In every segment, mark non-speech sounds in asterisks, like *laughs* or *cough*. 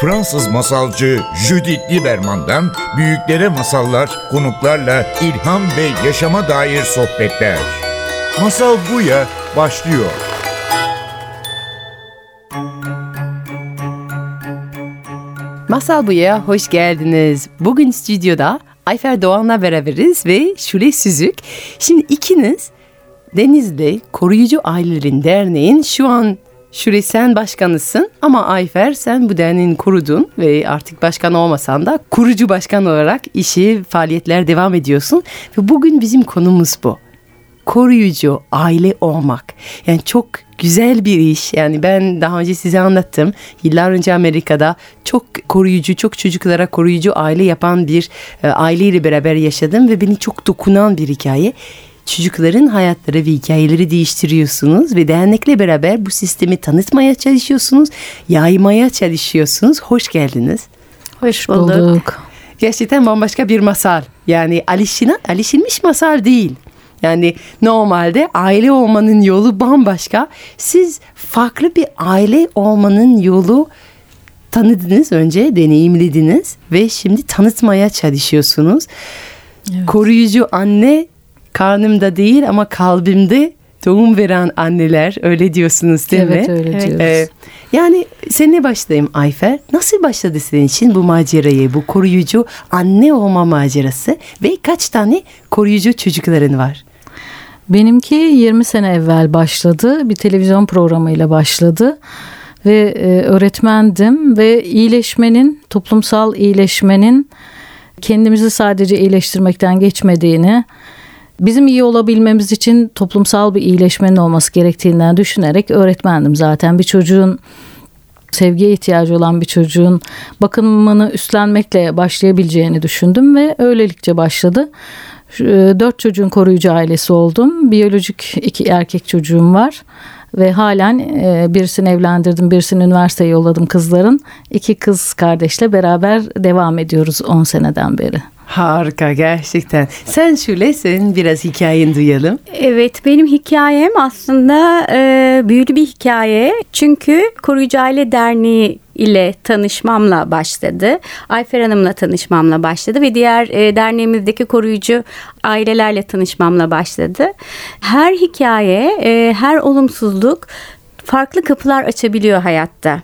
Fransız masalcı Judith Lieberman'dan büyüklere masallar, konuklarla ilham ve yaşama dair sohbetler. Masal Buya başlıyor. Masal Buya hoş geldiniz. Bugün stüdyoda Ayfer Doğan'la beraberiz ve Şule Süzük. Şimdi ikiniz Denizli Koruyucu Ailelerin Derneği'nin şu an Şule sen başkanısın ama Ayfer sen bu derneğin kurudun ve artık başkan olmasan da kurucu başkan olarak işi, faaliyetler devam ediyorsun. Ve bugün bizim konumuz bu. Koruyucu aile olmak. Yani çok güzel bir iş. Yani ben daha önce size anlattım. Yıllar önce Amerika'da çok koruyucu, çok çocuklara koruyucu aile yapan bir e, aileyle beraber yaşadım ve beni çok dokunan bir hikaye çocukların hayatları ve hikayeleri değiştiriyorsunuz ve dernekle beraber bu sistemi tanıtmaya çalışıyorsunuz, yaymaya çalışıyorsunuz. Hoş geldiniz. Hoş bulduk. bulduk. Gerçekten bambaşka bir masal. Yani alışına, alışılmış masal değil. Yani normalde aile olmanın yolu bambaşka. Siz farklı bir aile olmanın yolu tanıdınız önce, deneyimlediniz ve şimdi tanıtmaya çalışıyorsunuz. Evet. Koruyucu anne karnımda değil ama kalbimde doğum veren anneler öyle diyorsunuz değil evet, mi? Öyle evet diyoruz. Ee, yani seninle başlayayım Ayfer. Nasıl başladı senin için bu macerayı, bu koruyucu anne olma macerası ve kaç tane koruyucu çocukların var? Benimki 20 sene evvel başladı. Bir televizyon programıyla başladı ve e, öğretmendim ve iyileşmenin, toplumsal iyileşmenin kendimizi sadece iyileştirmekten geçmediğini, bizim iyi olabilmemiz için toplumsal bir iyileşmenin olması gerektiğinden düşünerek öğretmendim zaten. Bir çocuğun sevgiye ihtiyacı olan bir çocuğun bakımını üstlenmekle başlayabileceğini düşündüm ve öylelikle başladı. E, dört çocuğun koruyucu ailesi oldum. Biyolojik iki erkek çocuğum var. Ve halen e, birisini evlendirdim, birisini üniversiteye yolladım kızların. İki kız kardeşle beraber devam ediyoruz 10 seneden beri. Harika gerçekten. Sen Şule senin biraz hikayeni duyalım. Evet benim hikayem aslında e, büyülü bir hikaye. Çünkü Koruyucu Aile Derneği ile tanışmamla başladı. Ayfer Hanım'la tanışmamla başladı ve diğer e, derneğimizdeki koruyucu ailelerle tanışmamla başladı. Her hikaye, e, her olumsuzluk farklı kapılar açabiliyor hayatta.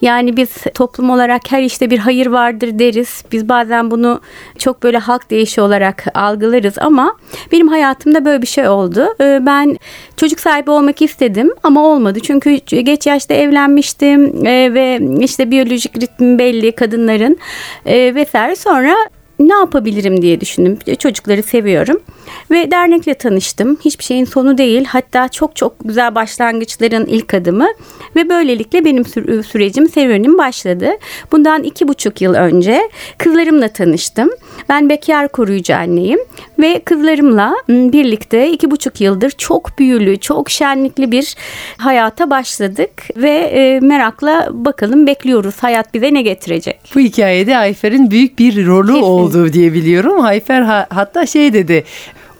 Yani biz toplum olarak her işte bir hayır vardır deriz. Biz bazen bunu çok böyle halk deyişi olarak algılarız ama benim hayatımda böyle bir şey oldu. Ee, ben çocuk sahibi olmak istedim ama olmadı. Çünkü geç yaşta evlenmiştim ee, ve işte biyolojik ritmi belli kadınların ee, vesaire. Sonra ne yapabilirim diye düşündüm. Çocukları seviyorum ve dernekle tanıştım. Hiçbir şeyin sonu değil. Hatta çok çok güzel başlangıçların ilk adımı ve böylelikle benim sürecim, serüvenim başladı. Bundan iki buçuk yıl önce kızlarımla tanıştım. Ben bekar koruyucu anneyim ve kızlarımla birlikte iki buçuk yıldır çok büyülü, çok şenlikli bir hayata başladık ve e, merakla bakalım bekliyoruz hayat bize ne getirecek. Bu hikayede Ayfer'in büyük bir rolü Kesin. oldu diye biliyorum. Ayfer ha, hatta şey dedi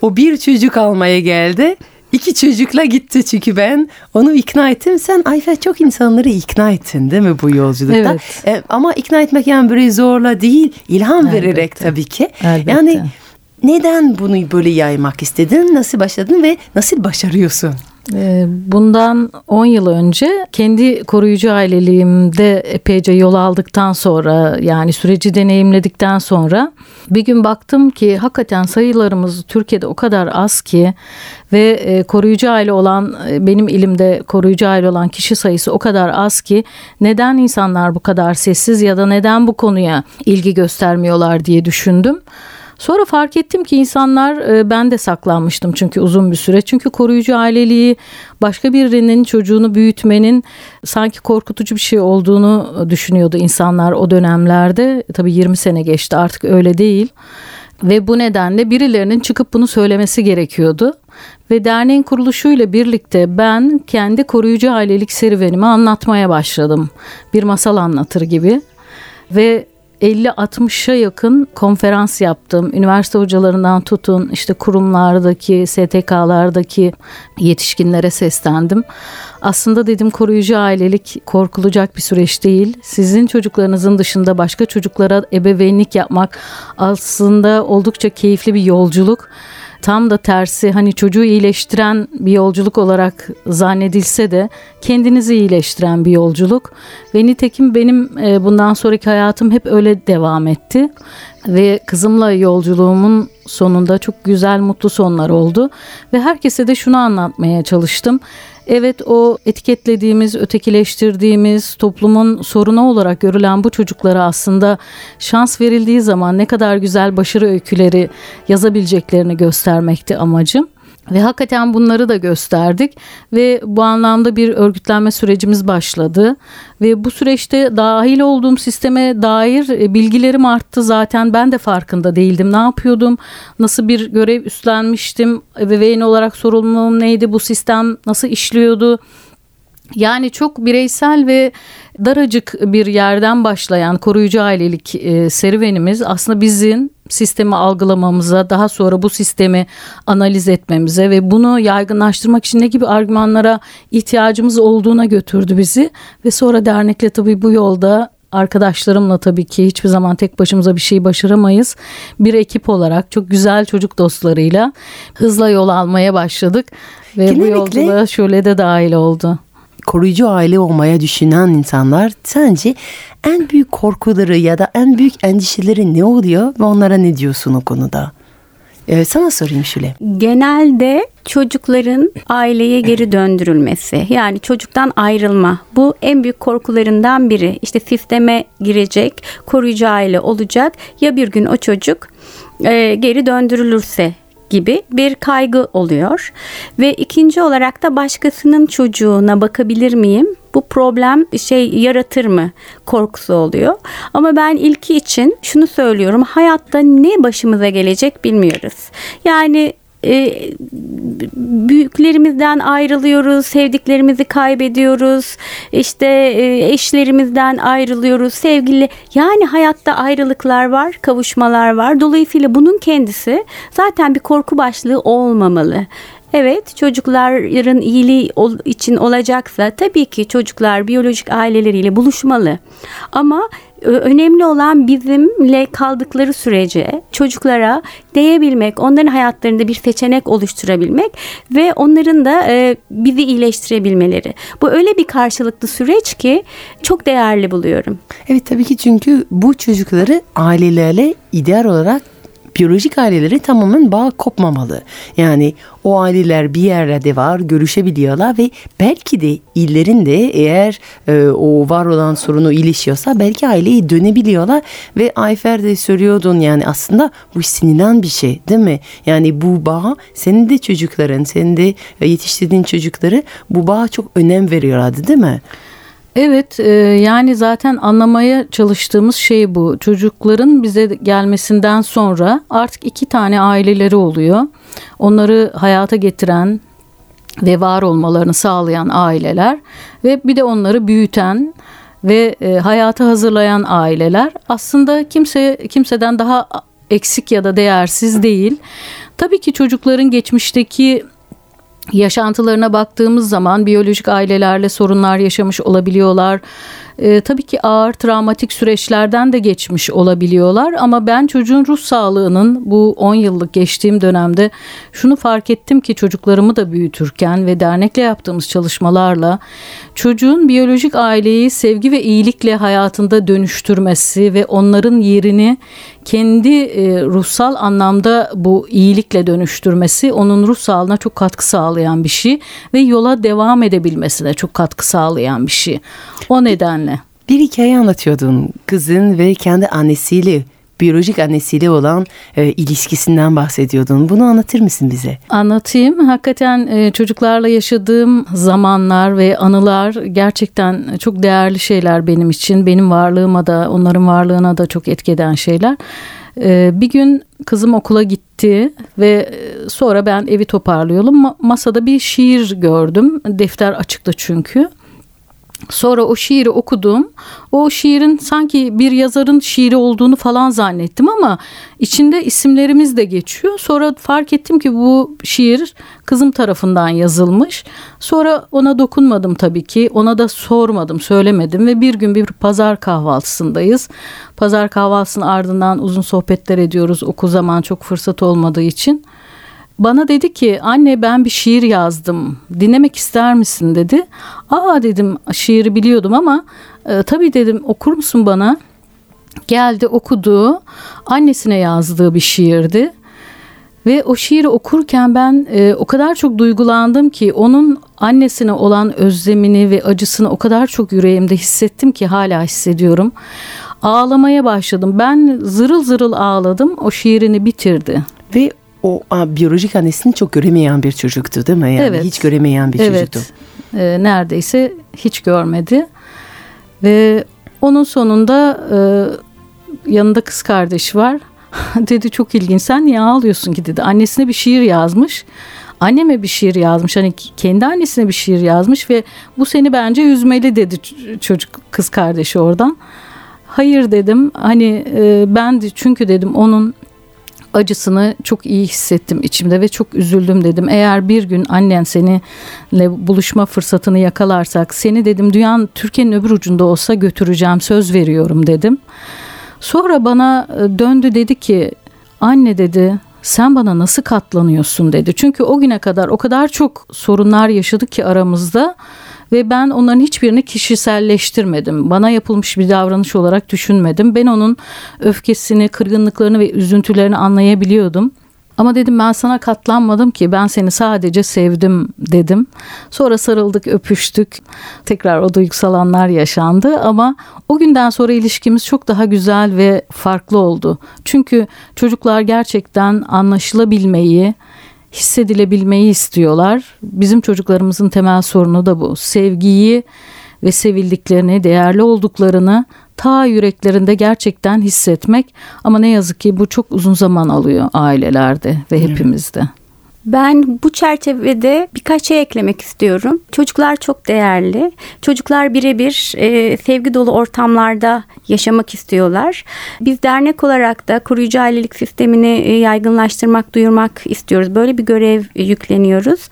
o bir çocuk almaya geldi. İki çocukla gitti çünkü ben onu ikna ettim. Sen Ayfer çok insanları ikna ettin değil mi bu yolculukta? Evet. E, ama ikna etmek yani böyle zorla değil, ilham Elbette. vererek tabii ki. Elbette. Yani neden bunu böyle yaymak istedin? Nasıl başladın ve nasıl başarıyorsun? Ee, bundan 10 yıl önce kendi koruyucu aileliğimde epeyce yol aldıktan sonra yani süreci deneyimledikten sonra bir gün baktım ki hakikaten sayılarımız Türkiye'de o kadar az ki ve e, koruyucu aile olan e, benim ilimde koruyucu aile olan kişi sayısı o kadar az ki neden insanlar bu kadar sessiz ya da neden bu konuya ilgi göstermiyorlar diye düşündüm. Sonra fark ettim ki insanlar e, ben de saklanmıştım çünkü uzun bir süre. Çünkü koruyucu aileliği başka birinin çocuğunu büyütmenin sanki korkutucu bir şey olduğunu düşünüyordu insanlar o dönemlerde. Tabii 20 sene geçti artık öyle değil. Ve bu nedenle birilerinin çıkıp bunu söylemesi gerekiyordu. Ve derneğin kuruluşuyla birlikte ben kendi koruyucu ailelik serüvenimi anlatmaya başladım. Bir masal anlatır gibi. Ve 50-60'a yakın konferans yaptım. Üniversite hocalarından tutun işte kurumlardaki, STK'lardaki yetişkinlere seslendim. Aslında dedim koruyucu ailelik korkulacak bir süreç değil. Sizin çocuklarınızın dışında başka çocuklara ebeveynlik yapmak aslında oldukça keyifli bir yolculuk tam da tersi hani çocuğu iyileştiren bir yolculuk olarak zannedilse de kendinizi iyileştiren bir yolculuk. Ve nitekim benim e, bundan sonraki hayatım hep öyle devam etti. Ve kızımla yolculuğumun sonunda çok güzel mutlu sonlar oldu. Ve herkese de şunu anlatmaya çalıştım. Evet o etiketlediğimiz, ötekileştirdiğimiz toplumun sorunu olarak görülen bu çocuklara aslında şans verildiği zaman ne kadar güzel başarı öyküleri yazabileceklerini göstermekti amacım. Ve hakikaten bunları da gösterdik. Ve bu anlamda bir örgütlenme sürecimiz başladı. Ve bu süreçte dahil olduğum sisteme dair e, bilgilerim arttı zaten. Ben de farkında değildim. Ne yapıyordum, nasıl bir görev üstlenmiştim, ebeveyn olarak sorumluluğum neydi, bu sistem nasıl işliyordu? Yani çok bireysel ve daracık bir yerden başlayan koruyucu ailelik e, serüvenimiz aslında bizim sistemi algılamamıza, daha sonra bu sistemi analiz etmemize ve bunu yaygınlaştırmak için ne gibi argümanlara ihtiyacımız olduğuna götürdü bizi. Ve sonra dernekle tabii bu yolda arkadaşlarımla tabii ki hiçbir zaman tek başımıza bir şey başaramayız. Bir ekip olarak çok güzel çocuk dostlarıyla hızla yol almaya başladık. Ve Genellikle... bu yolculuğa şöyle de dahil oldu koruyucu aile olmaya düşünen insanlar sence en büyük korkuları ya da en büyük endişeleri ne oluyor ve onlara ne diyorsun o konuda? Ee, sana sorayım şöyle. Genelde çocukların aileye geri döndürülmesi yani çocuktan ayrılma bu en büyük korkularından biri. İşte sisteme girecek, koruyucu aile olacak ya bir gün o çocuk e, geri döndürülürse gibi bir kaygı oluyor. Ve ikinci olarak da başkasının çocuğuna bakabilir miyim? Bu problem şey yaratır mı korkusu oluyor. Ama ben ilki için şunu söylüyorum. Hayatta ne başımıza gelecek bilmiyoruz. Yani e, büyüklerimizden ayrılıyoruz, sevdiklerimizi kaybediyoruz, işte e, eşlerimizden ayrılıyoruz, sevgili yani hayatta ayrılıklar var, kavuşmalar var. Dolayısıyla bunun kendisi zaten bir korku başlığı olmamalı. Evet çocukların iyiliği için olacaksa tabii ki çocuklar biyolojik aileleriyle buluşmalı. Ama önemli olan bizimle kaldıkları sürece çocuklara değebilmek, onların hayatlarında bir seçenek oluşturabilmek ve onların da e, bizi iyileştirebilmeleri. Bu öyle bir karşılıklı süreç ki çok değerli buluyorum. Evet tabii ki çünkü bu çocukları ailelerle ideal olarak biyolojik aileleri tamamen bağ kopmamalı. Yani o aileler bir yerde var, görüşebiliyorlar ve belki de illerinde eğer e, o var olan sorunu ilişiyorsa belki aileye dönebiliyorlar ve Ayfer de söylüyordun yani aslında bu sinirlen bir şey değil mi? Yani bu bağ senin de çocukların, senin de yetiştirdiğin çocukları bu bağa çok önem veriyorlardı değil mi? Evet e, yani zaten anlamaya çalıştığımız şey bu. Çocukların bize gelmesinden sonra artık iki tane aileleri oluyor. Onları hayata getiren ve var olmalarını sağlayan aileler ve bir de onları büyüten ve e, hayata hazırlayan aileler aslında kimse kimseden daha eksik ya da değersiz değil. Tabii ki çocukların geçmişteki yaşantılarına baktığımız zaman biyolojik ailelerle sorunlar yaşamış olabiliyorlar e, tabii ki ağır travmatik süreçlerden de geçmiş olabiliyorlar ama ben çocuğun ruh sağlığının bu 10 yıllık geçtiğim dönemde şunu fark ettim ki çocuklarımı da büyütürken ve dernekle yaptığımız çalışmalarla çocuğun biyolojik aileyi sevgi ve iyilikle hayatında dönüştürmesi ve onların yerini kendi e, ruhsal anlamda bu iyilikle dönüştürmesi onun ruh sağlığına çok katkı sağlayan bir şey ve yola devam edebilmesine çok katkı sağlayan bir şey. O nedenle. Bir hikaye anlatıyordun kızın ve kendi annesiyle biyolojik annesiyle olan e, ilişkisinden bahsediyordun. Bunu anlatır mısın bize? Anlatayım. Hakikaten e, çocuklarla yaşadığım zamanlar ve anılar gerçekten çok değerli şeyler benim için. Benim varlığıma da onların varlığına da çok etkeden şeyler. E, bir gün kızım okula gitti ve e, sonra ben evi toparlıyorum. Masada bir şiir gördüm. Defter açıktı çünkü. Sonra o şiiri okudum. O şiirin sanki bir yazarın şiiri olduğunu falan zannettim ama içinde isimlerimiz de geçiyor. Sonra fark ettim ki bu şiir kızım tarafından yazılmış. Sonra ona dokunmadım tabii ki. Ona da sormadım, söylemedim ve bir gün bir pazar kahvaltısındayız. Pazar kahvaltısının ardından uzun sohbetler ediyoruz. Oku zaman çok fırsat olmadığı için. Bana dedi ki anne ben bir şiir yazdım dinlemek ister misin dedi. Aa dedim şiiri biliyordum ama e, tabii dedim okur musun bana? Geldi okudu annesine yazdığı bir şiirdi. Ve o şiiri okurken ben e, o kadar çok duygulandım ki onun annesine olan özlemini ve acısını o kadar çok yüreğimde hissettim ki hala hissediyorum. Ağlamaya başladım. Ben zırıl zırıl ağladım. O şiirini bitirdi. Ve o a, biyolojik annesini çok göremeyen bir çocuktu değil mi? Yani Evet. hiç göremeyen bir evet. çocuktu. E, neredeyse hiç görmedi. Ve onun sonunda e, yanında kız kardeşi var. *laughs* dedi çok ilginç sen niye ağlıyorsun ki dedi. Annesine bir şiir yazmış. Anneme bir şiir yazmış. Hani kendi annesine bir şiir yazmış ve bu seni bence üzmeli dedi çocuk kız kardeşi oradan. Hayır dedim. Hani e, ben de çünkü dedim onun acısını çok iyi hissettim içimde ve çok üzüldüm dedim. Eğer bir gün annen seninle buluşma fırsatını yakalarsak seni dedim dünyanın Türkiye'nin öbür ucunda olsa götüreceğim söz veriyorum dedim. Sonra bana e, döndü dedi ki anne dedi sen bana nasıl katlanıyorsun dedi. Çünkü o güne kadar o kadar çok sorunlar yaşadık ki aramızda ve ben onların hiçbirini kişiselleştirmedim. Bana yapılmış bir davranış olarak düşünmedim. Ben onun öfkesini, kırgınlıklarını ve üzüntülerini anlayabiliyordum. Ama dedim ben sana katlanmadım ki ben seni sadece sevdim dedim. Sonra sarıldık, öpüştük. Tekrar o duygusal anlar yaşandı ama o günden sonra ilişkimiz çok daha güzel ve farklı oldu. Çünkü çocuklar gerçekten anlaşılabilmeyi, hissedilebilmeyi istiyorlar. Bizim çocuklarımızın temel sorunu da bu. Sevgiyi ve sevildiklerini, değerli olduklarını ta yüreklerinde gerçekten hissetmek. Ama ne yazık ki bu çok uzun zaman alıyor ailelerde ve hepimizde. Ben bu çerçevede birkaç şey eklemek istiyorum. Çocuklar çok değerli. Çocuklar birebir e, sevgi dolu ortamlarda yaşamak istiyorlar. Biz dernek olarak da koruyucu ailelik sistemini e, yaygınlaştırmak, duyurmak istiyoruz. Böyle bir görev e, yükleniyoruz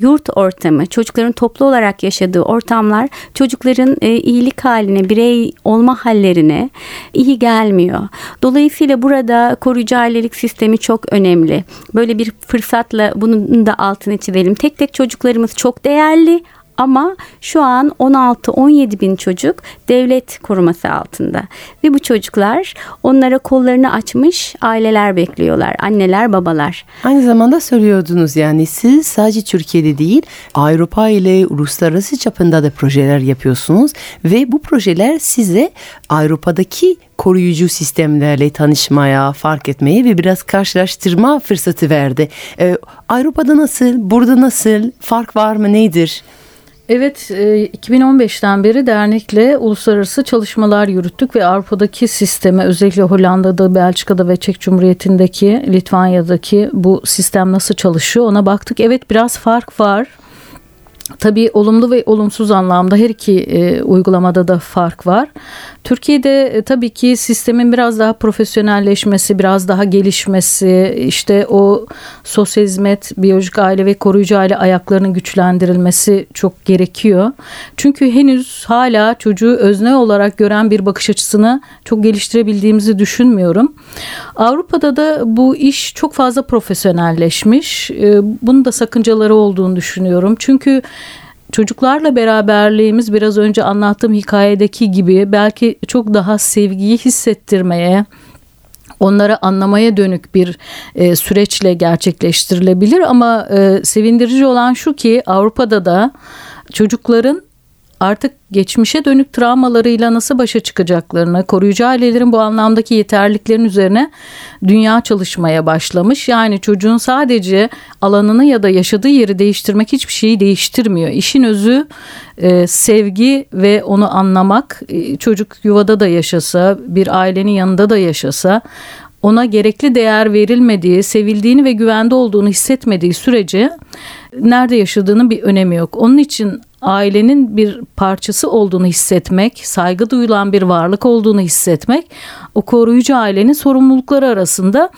yurt ortamı, çocukların toplu olarak yaşadığı ortamlar çocukların e, iyilik haline, birey olma hallerine iyi gelmiyor. Dolayısıyla burada koruyucu ailelik sistemi çok önemli. Böyle bir fırsatla bunun da altını çizelim. Tek tek çocuklarımız çok değerli ama şu an 16-17 bin çocuk devlet koruması altında. Ve bu çocuklar onlara kollarını açmış aileler bekliyorlar. Anneler, babalar. Aynı zamanda söylüyordunuz yani siz sadece Türkiye'de değil Avrupa ile uluslararası çapında da projeler yapıyorsunuz ve bu projeler size Avrupa'daki koruyucu sistemlerle tanışmaya, fark etmeye ve biraz karşılaştırma fırsatı verdi. Ee, Avrupa'da nasıl, burada nasıl, fark var mı, nedir? Evet, e, 2015'ten beri dernekle uluslararası çalışmalar yürüttük ve Avrupa'daki sisteme özellikle Hollanda'da, Belçika'da ve Çek Cumhuriyeti'ndeki, Litvanya'daki bu sistem nasıl çalışıyor ona baktık. Evet biraz fark var. Tabii olumlu ve olumsuz anlamda her iki e, uygulamada da fark var. Türkiye'de e, tabii ki sistemin biraz daha profesyonelleşmesi, biraz daha gelişmesi, işte o sosyal hizmet, biyolojik aile ve koruyucu aile ayaklarının güçlendirilmesi çok gerekiyor. Çünkü henüz hala çocuğu özne olarak gören bir bakış açısını çok geliştirebildiğimizi düşünmüyorum. Avrupa'da da bu iş çok fazla profesyonelleşmiş. E, bunun da sakıncaları olduğunu düşünüyorum. Çünkü çocuklarla beraberliğimiz biraz önce anlattığım hikayedeki gibi belki çok daha sevgiyi hissettirmeye, onları anlamaya dönük bir e, süreçle gerçekleştirilebilir. Ama e, sevindirici olan şu ki Avrupa'da da çocukların artık geçmişe dönük travmalarıyla nasıl başa çıkacaklarını, koruyucu ailelerin bu anlamdaki yeterliliklerin üzerine dünya çalışmaya başlamış. Yani çocuğun sadece alanını ya da yaşadığı yeri değiştirmek hiçbir şeyi değiştirmiyor. İşin özü e, sevgi ve onu anlamak. E, çocuk yuvada da yaşasa, bir ailenin yanında da yaşasa ona gerekli değer verilmediği, sevildiğini ve güvende olduğunu hissetmediği sürece nerede yaşadığının bir önemi yok. Onun için ailenin bir parçası olduğunu hissetmek, saygı duyulan bir varlık olduğunu hissetmek o koruyucu ailenin sorumlulukları arasında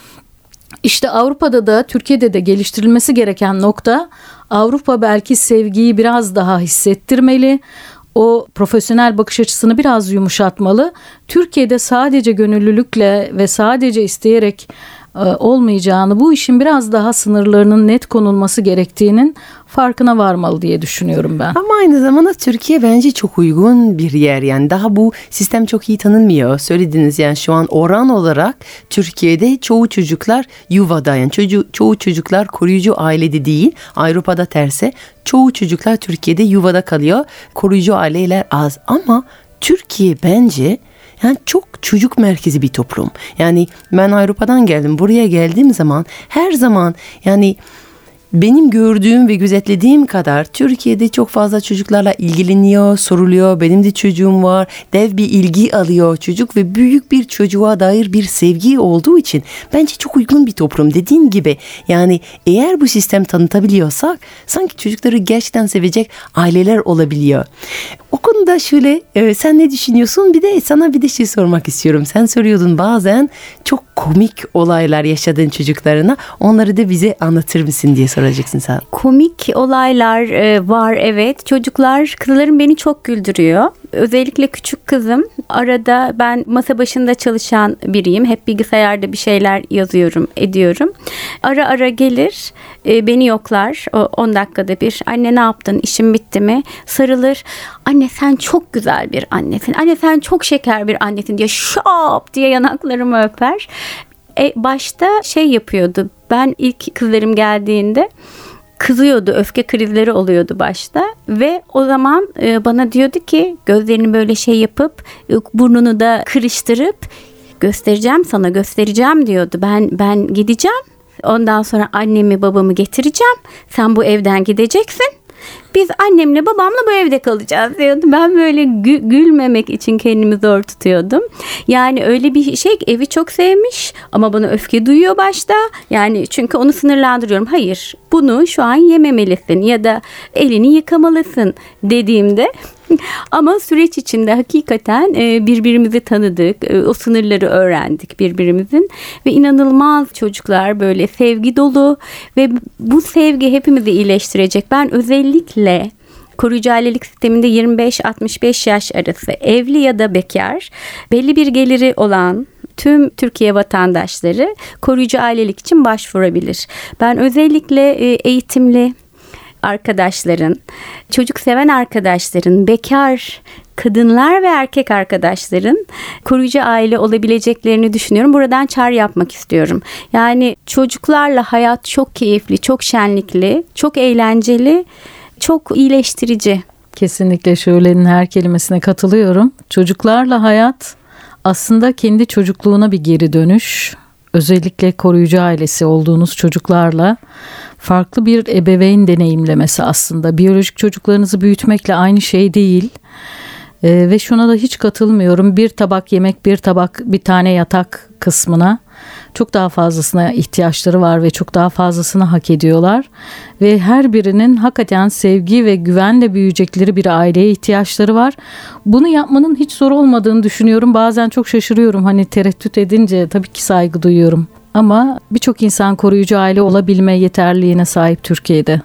işte Avrupa'da da Türkiye'de de geliştirilmesi gereken nokta Avrupa belki sevgiyi biraz daha hissettirmeli. O profesyonel bakış açısını biraz yumuşatmalı. Türkiye'de sadece gönüllülükle ve sadece isteyerek e, olmayacağını, bu işin biraz daha sınırlarının net konulması gerektiğinin farkına varmalı diye düşünüyorum ben. Ama aynı zamanda Türkiye bence çok uygun bir yer. Yani daha bu sistem çok iyi tanınmıyor. Söylediniz yani şu an oran olarak Türkiye'de çoğu çocuklar yuvada yani çoğu, çoğu çocuklar koruyucu ailede değil. Avrupa'da terse çoğu çocuklar Türkiye'de yuvada kalıyor. Koruyucu aileler az ama Türkiye bence yani çok çocuk merkezi bir toplum. Yani ben Avrupa'dan geldim. Buraya geldiğim zaman her zaman yani benim gördüğüm ve gözetlediğim kadar Türkiye'de çok fazla çocuklarla ilgileniyor, soruluyor. Benim de çocuğum var. Dev bir ilgi alıyor çocuk ve büyük bir çocuğa dair bir sevgi olduğu için bence çok uygun bir toplum. Dediğim gibi yani eğer bu sistem tanıtabiliyorsak sanki çocukları gerçekten sevecek aileler olabiliyor. O konuda şöyle e, sen ne düşünüyorsun? Bir de sana bir de şey sormak istiyorum. Sen soruyordun bazen çok komik olaylar yaşadığın çocuklarına. Onları da bize anlatır mısın diye soracaksın sen. Komik olaylar e, var evet. Çocuklar, kızlarım beni çok güldürüyor. Özellikle küçük kızım. Arada ben masa başında çalışan biriyim. Hep bilgisayarda bir şeyler yazıyorum, ediyorum. Ara ara gelir, e, beni yoklar. 10 dakikada bir. Anne ne yaptın? İşim bitti mi? Sarılır. Anne sen çok güzel bir annesin. Anne sen çok şeker bir annesin diye şap diye yanaklarımı öper. E, başta şey yapıyordu. Ben ilk kızlarım geldiğinde kızıyordu, öfke krizleri oluyordu başta ve o zaman e, bana diyordu ki gözlerini böyle şey yapıp burnunu da kırıştırıp göstereceğim sana göstereceğim diyordu. Ben ben gideceğim. Ondan sonra annemi babamı getireceğim. Sen bu evden gideceksin. Biz annemle babamla bu evde kalacağız diyordu. Ben böyle gü- gülmemek için kendimi zor tutuyordum. Yani öyle bir şey evi çok sevmiş ama bana öfke duyuyor başta. Yani çünkü onu sınırlandırıyorum. Hayır bunu şu an yememelisin ya da elini yıkamalısın dediğimde *laughs* ama süreç içinde hakikaten e, birbirimizi tanıdık, e, o sınırları öğrendik birbirimizin ve inanılmaz çocuklar böyle sevgi dolu ve bu sevgi hepimizi iyileştirecek. Ben özellikle koruyucu ailelik sisteminde 25-65 yaş arası evli ya da bekar belli bir geliri olan tüm Türkiye vatandaşları koruyucu ailelik için başvurabilir. Ben özellikle e, eğitimli arkadaşların, çocuk seven arkadaşların, bekar kadınlar ve erkek arkadaşların koruyucu aile olabileceklerini düşünüyorum. Buradan çağrı yapmak istiyorum. Yani çocuklarla hayat çok keyifli, çok şenlikli, çok eğlenceli, çok iyileştirici. Kesinlikle Şöle'nin her kelimesine katılıyorum. Çocuklarla hayat aslında kendi çocukluğuna bir geri dönüş. Özellikle koruyucu ailesi olduğunuz çocuklarla farklı bir ebeveyn deneyimlemesi aslında. Biyolojik çocuklarınızı büyütmekle aynı şey değil. Ee, ve şuna da hiç katılmıyorum. Bir tabak yemek, bir tabak, bir tane yatak kısmına çok daha fazlasına ihtiyaçları var ve çok daha fazlasını hak ediyorlar. Ve her birinin hakikaten sevgi ve güvenle büyüyecekleri bir aileye ihtiyaçları var. Bunu yapmanın hiç zor olmadığını düşünüyorum. Bazen çok şaşırıyorum. Hani tereddüt edince tabii ki saygı duyuyorum. Ama birçok insan koruyucu aile olabilme yeterliğine sahip Türkiye'de.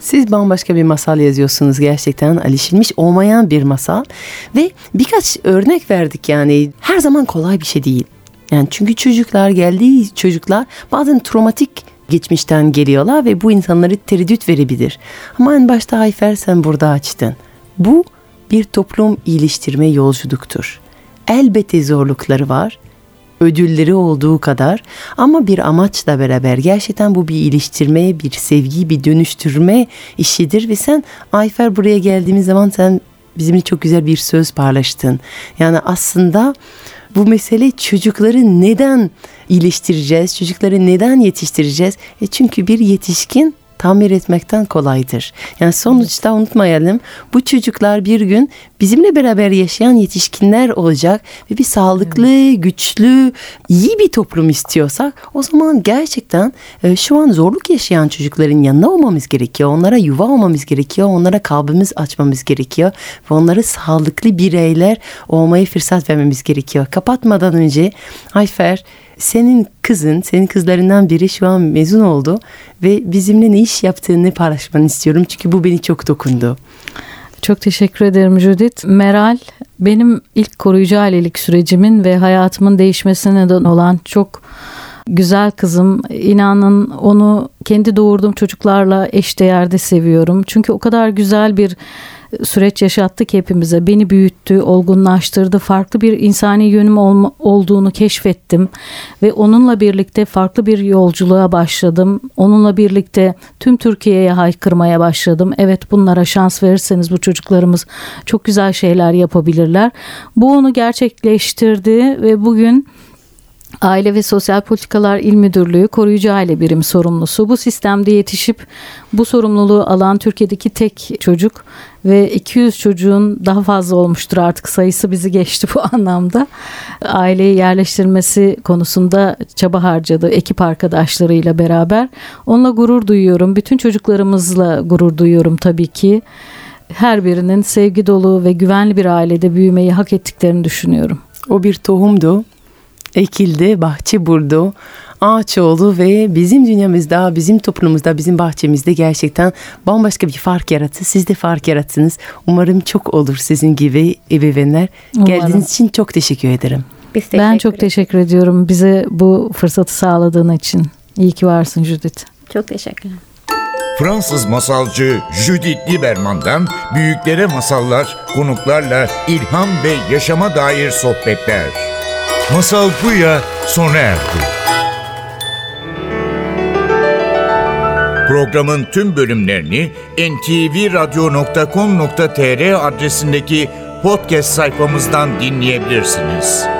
Siz bambaşka bir masal yazıyorsunuz gerçekten alışılmış olmayan bir masal ve birkaç örnek verdik yani her zaman kolay bir şey değil. Yani çünkü çocuklar geldiği çocuklar bazen travmatik geçmişten geliyorlar ve bu insanları tereddüt verebilir. Ama en başta Ayfer sen burada açtın. Bu bir toplum iyileştirme yolculuktur. Elbette zorlukları var ödülleri olduğu kadar ama bir amaçla beraber gerçekten bu bir iyileştirme, bir sevgi, bir dönüştürme işidir ve sen Ayfer buraya geldiğimiz zaman sen bizimle çok güzel bir söz paylaştın. Yani aslında bu mesele çocukları neden iyileştireceğiz, çocukları neden yetiştireceğiz? E çünkü bir yetişkin tamir etmekten kolaydır. Yani sonuçta unutmayalım bu çocuklar bir gün bizimle beraber yaşayan yetişkinler olacak ve bir sağlıklı, güçlü, iyi bir toplum istiyorsak o zaman gerçekten e, şu an zorluk yaşayan çocukların yanında olmamız gerekiyor. Onlara yuva olmamız gerekiyor. Onlara kalbimiz açmamız gerekiyor ve onları sağlıklı bireyler olmayı fırsat vermemiz gerekiyor. Kapatmadan önce Ayfer senin kızın, senin kızlarından biri şu an mezun oldu ve bizimle ne iş yaptığını paylaşmanı istiyorum. Çünkü bu beni çok dokundu. Çok teşekkür ederim Judith. Meral benim ilk koruyucu ailelik sürecimin ve hayatımın değişmesine neden olan çok güzel kızım. İnanın onu kendi doğurduğum çocuklarla eşdeğerde seviyorum. Çünkü o kadar güzel bir süreç yaşattı ki hepimize. Beni büyüttü, olgunlaştırdı. Farklı bir insani yönüm olduğunu keşfettim. Ve onunla birlikte farklı bir yolculuğa başladım. Onunla birlikte tüm Türkiye'ye haykırmaya başladım. Evet bunlara şans verirseniz bu çocuklarımız çok güzel şeyler yapabilirler. Bu onu gerçekleştirdi ve bugün Aile ve Sosyal Politikalar İl Müdürlüğü Koruyucu Aile Birimi sorumlusu. Bu sistemde yetişip bu sorumluluğu alan Türkiye'deki tek çocuk ve 200 çocuğun daha fazla olmuştur artık sayısı bizi geçti bu *laughs* anlamda. Aileyi yerleştirmesi konusunda çaba harcadı ekip arkadaşlarıyla beraber. Onunla gurur duyuyorum. Bütün çocuklarımızla gurur duyuyorum tabii ki. Her birinin sevgi dolu ve güvenli bir ailede büyümeyi hak ettiklerini düşünüyorum. O bir tohumdu ekildi, bahçe buldu, ağaç oldu ve bizim dünyamızda, bizim toplumumuzda, bizim bahçemizde gerçekten bambaşka bir fark yarattı. Siz de fark yarattınız. Umarım çok olur sizin gibi ebeveynler. Umarım. Geldiğiniz için çok teşekkür ederim. Biz teşekkür Ben çok teşekkür ediyorum bize bu fırsatı sağladığın için. İyi ki varsın Judith. Çok teşekkürler. Fransız masalcı Judith Lieberman'dan büyüklere masallar, konuklarla ilham ve yaşama dair sohbetler. Masal Buya sona erdi. Programın tüm bölümlerini ntvradio.com.tr adresindeki podcast sayfamızdan dinleyebilirsiniz.